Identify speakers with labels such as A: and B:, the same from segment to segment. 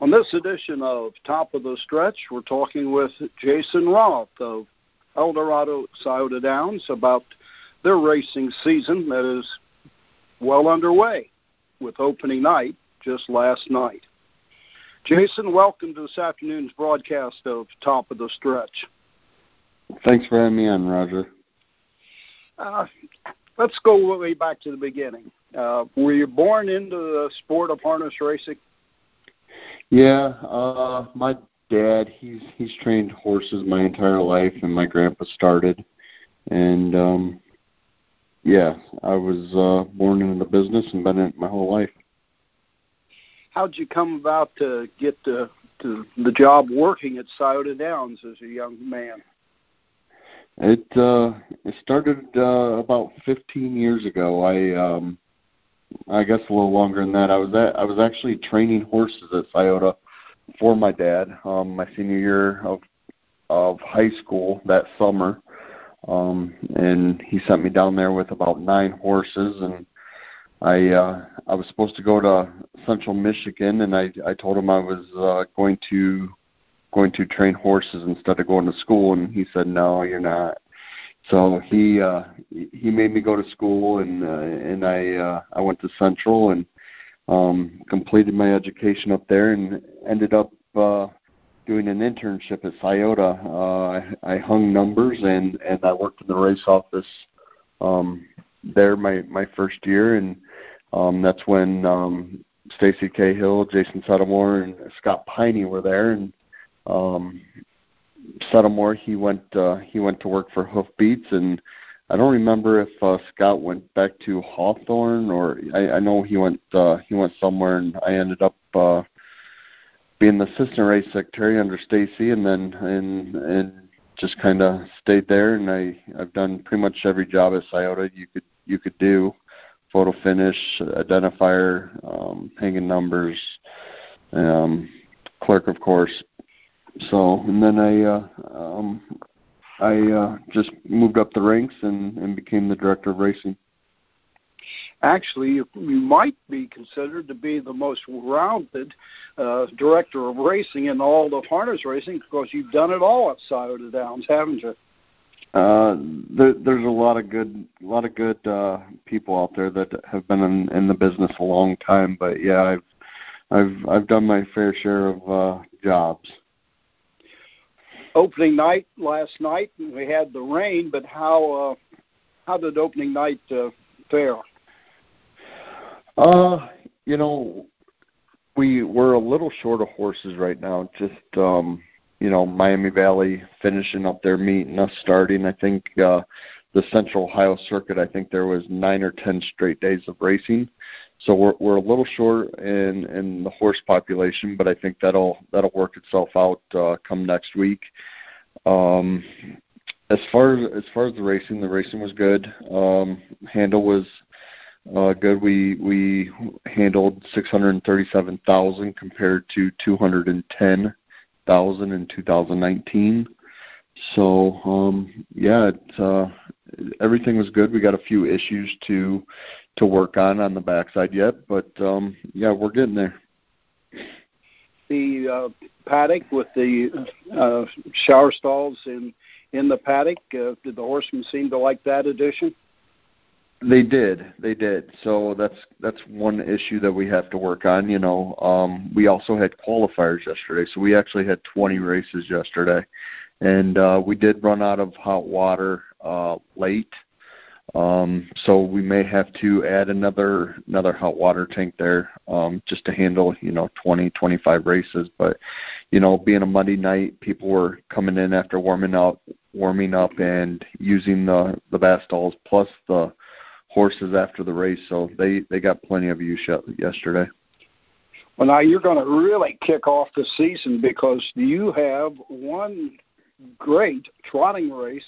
A: On this edition of Top of the Stretch, we're talking with Jason Roth of Eldorado Scioto Downs about their racing season that is well underway with opening night just last night. Jason, welcome to this afternoon's broadcast of Top of the Stretch.
B: Thanks for having me on, Roger.
A: Uh, let's go way back to the beginning. Uh, were you born into the sport of harness racing?
B: Yeah, uh, my dad he's he's trained horses my entire life, and my grandpa started, and um, yeah, I was uh, born into the business and been in it my whole life.
A: How'd you come about to get to, to the job working at Scioto Downs as a young man?
B: It uh, it started uh, about 15 years ago. I um, I guess a little longer than that. I was at, I was actually training horses at Scioto for my dad. Um, my senior year of of high school that summer, um, and he sent me down there with about nine horses, and I uh, I was supposed to go to Central Michigan, and I I told him I was uh, going to going to train horses instead of going to school, and he said, "No, you're not." So he uh he made me go to school and uh, and I uh I went to Central and um completed my education up there and ended up uh doing an internship at Scioto. Uh I, I hung numbers and and I worked in the race office um there my my first year and um that's when um Stacy Cahill, Jason Settlemore and Scott Piney were there and um Settlemore, he went uh, he went to work for Hoofbeats, and I don't remember if uh, Scott went back to Hawthorne or I, I know he went uh, he went somewhere, and I ended up uh, being the assistant race secretary under Stacy, and then and and just kind of stayed there, and I I've done pretty much every job at Scioto you could you could do, photo finish, identifier, um, hanging numbers, um, clerk of course, so and then I uh, um, I uh, just moved up the ranks and, and became the director of racing.
A: Actually, you, you might be considered to be the most rounded uh, director of racing in all of harness racing because you've done it all at Scioto Downs, haven't you?
B: Uh, there, there's a lot of good, a lot of good uh, people out there that have been in, in the business a long time. But yeah, I've, I've, I've done my fair share of uh, jobs
A: opening night last night. We had the rain, but how uh, how did opening night uh, fare?
B: Uh, you know, we we're a little short of horses right now. Just um, you know, Miami Valley finishing up their meet and us starting. I think uh, the Central Ohio Circuit. I think there was nine or ten straight days of racing. So we're we're a little short in in the horse population, but I think that'll that'll work itself out uh, come next week. Um, as far as as far as the racing, the racing was good. Um, handle was uh, good. We we handled 637,000 compared to 210,000 in 2019. So um, yeah, it, uh, everything was good. We got a few issues to to work on on the backside yet, but um, yeah, we're getting there.
A: The uh, paddock with the uh, shower stalls in in the paddock, uh, did the horsemen seem to like that addition?
B: They did. They did. So that's that's one issue that we have to work on. You know, um, we also had qualifiers yesterday, so we actually had 20 races yesterday, and uh, we did run out of hot water uh, late. Um, so we may have to add another another hot water tank there um, just to handle you know 20 25 races. But you know, being a Monday night, people were coming in after warming up, warming up, and using the the bath stalls plus the horses after the race. So they they got plenty of use yesterday.
A: Well, now you're going to really kick off the season because you have one great trotting race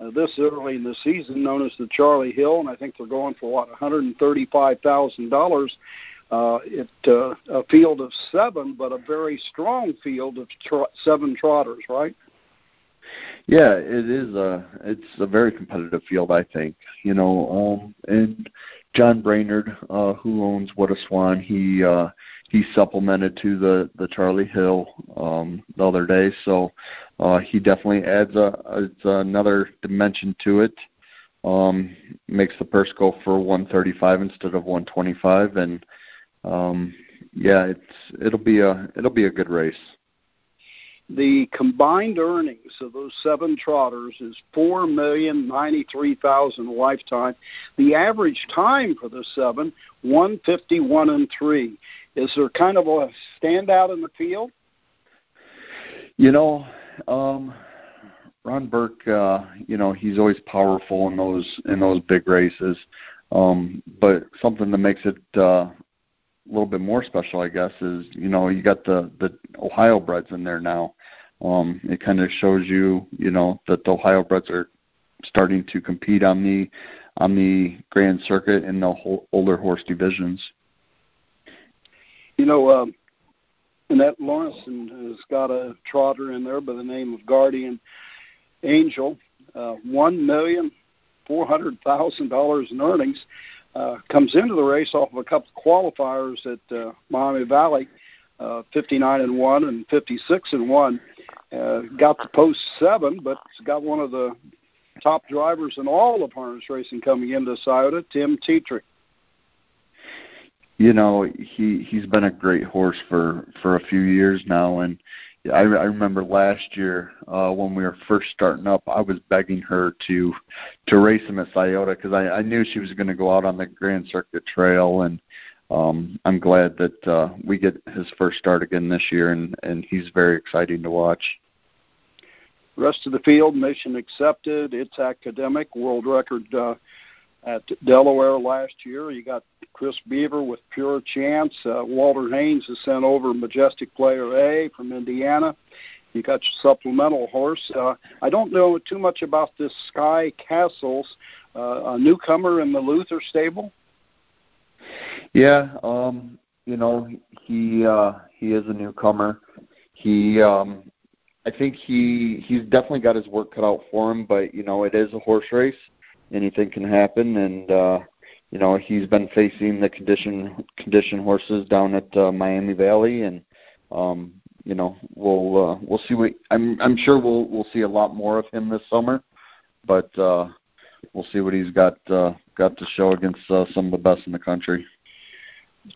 A: uh, this early in the season, known as the Charlie Hill, and I think they're going for what 135 thousand uh, dollars. It uh, a field of seven, but a very strong field of tr- seven trotters, right?
B: Yeah, it is a it's a very competitive field. I think you know, um, and John Brainerd, uh, who owns What a Swan, he uh, he supplemented to the the Charlie Hill um, the other day, so uh, he definitely adds a, adds another dimension to it. Um, makes the purse go for 135 instead of 125, and um, yeah, it's it'll be a it'll be a good race.
A: The combined earnings of those seven trotters is four million ninety three thousand lifetime. The average time for the seven one fifty one and three. Is there kind of a standout in the field?
B: You know, um, Ron Burke, uh, you know, he's always powerful in those in those big races. Um, but something that makes it uh, little bit more special, I guess, is you know you got the the Ohio breds in there now. Um, it kind of shows you, you know, that the Ohio breds are starting to compete on the on the Grand Circuit in the whole, older horse divisions.
A: You know, um, Anette Lorentzon has got a trotter in there by the name of Guardian Angel. Uh, One million four hundred thousand dollars in earnings uh, comes into the race off of a couple of qualifiers at uh, Miami Valley, uh, 59 and one and 56 and one. Uh, got the post seven, but got one of the top drivers in all of harness racing coming into Scioto, Tim Tetrick.
B: You know, he he's been a great horse for for a few years now, and I, I remember last year uh, when we were first starting up, I was begging her to to race him at Scioto because I, I knew she was going to go out on the Grand Circuit Trail, and um, I'm glad that uh, we get his first start again this year, and and he's very exciting to watch.
A: Rest of the field, mission accepted. It's academic, world record uh, at Delaware last year. You got Chris Beaver with Pure Chance. Uh, Walter Haynes has sent over Majestic Player A from Indiana. You got your supplemental horse. Uh, I don't know too much about this Sky Castles, uh, a newcomer in the Luther stable.
B: Yeah, um, you know he uh, he is a newcomer. He um, I think he he's definitely got his work cut out for him, but you know it is a horse race anything can happen. And uh you know he's been facing the condition condition horses down at uh, Miami Valley. And um you know we'll uh, we'll see what I'm I'm sure we'll we'll see a lot more of him this summer. But uh we'll see what he's got uh got to show against uh, some of the best in the country.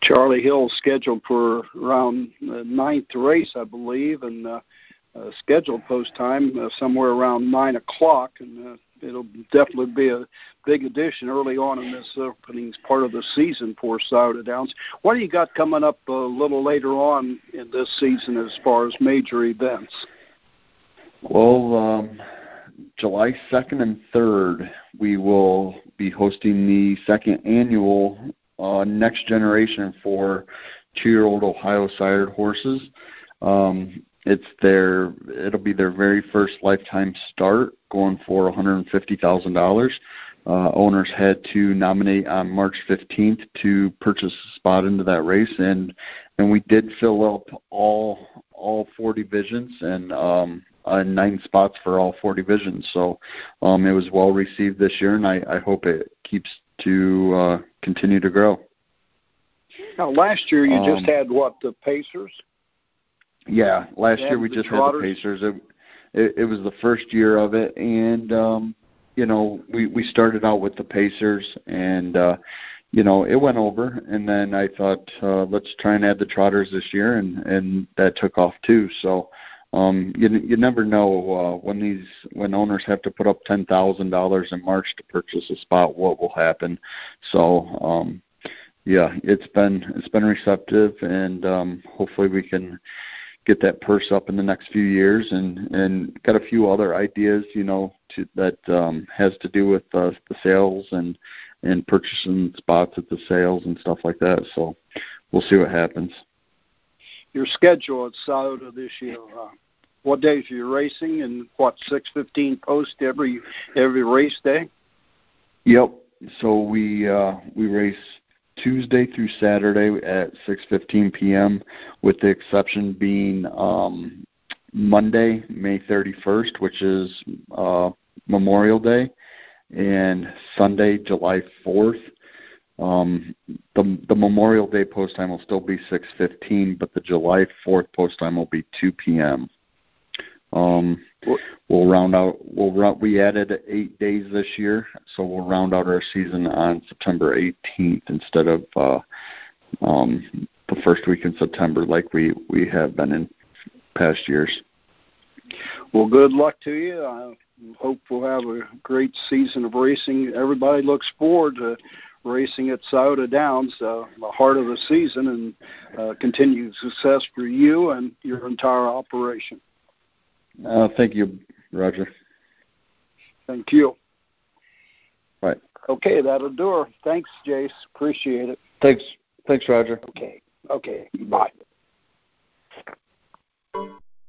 A: Charlie Hill scheduled for around the ninth race, I believe, and uh, uh, scheduled post time uh, somewhere around nine o'clock, and uh, it'll definitely be a big addition early on in this opening part of the season for Scioto Downs. What do you got coming up a little later on in this season as far as major events?
B: Well, um, July 2nd and 3rd, we will be hosting the second annual uh, Next Generation for two-year-old Ohio sired horses. Um, it's their it'll be their very first lifetime start, going for $150,000. Uh, owners had to nominate on March 15th to purchase a spot into that race, and and we did fill up all all four divisions and um, uh, nine spots for all four divisions. So um, it was well received this year, and I, I hope it keeps to uh, continue to grow.
A: Now, last year you um, just had what the Pacers.
B: Yeah, last year we just had the Pacers. It, it, it was the first year of it, and um, you know we we started out with the Pacers, and uh, you know it went over, and then I thought uh, let's try and add the Trotters this year, and and that took off too. So um you you never know uh when these when owners have to put up ten thousand dollars in march to purchase a spot what will happen so um yeah it's been it's been receptive and um hopefully we can get that purse up in the next few years and and got a few other ideas you know to, that um has to do with uh, the sales and and purchasing spots at the sales and stuff like that. So we'll see what happens.
A: Your schedule at Scioto this year uh, what days are you racing and what six fifteen post every every race day?
B: Yep. So we uh we race Tuesday through Saturday at 6:15 p.m. with the exception being um, Monday, May 31st, which is uh, Memorial Day, and Sunday, July 4th. Um, the the Memorial Day post time will still be 6:15, but the July 4th post time will be 2 p.m. Um, we'll round out. We'll run, we added eight days this year, so we'll round out our season on September 18th instead of uh, um, the first week in September, like we we have been in past years.
A: Well, good luck to you. I hope we'll have a great season of racing. Everybody looks forward to racing at Scioto Downs, uh, the heart of the season, and uh, continued success for you and your entire operation.
B: Uh, thank you, Roger.
A: Thank you.
B: Right.
A: Okay, that'll do her. Thanks, Jace. Appreciate it.
B: Thanks. Thanks, Roger.
A: Okay. Okay. Bye.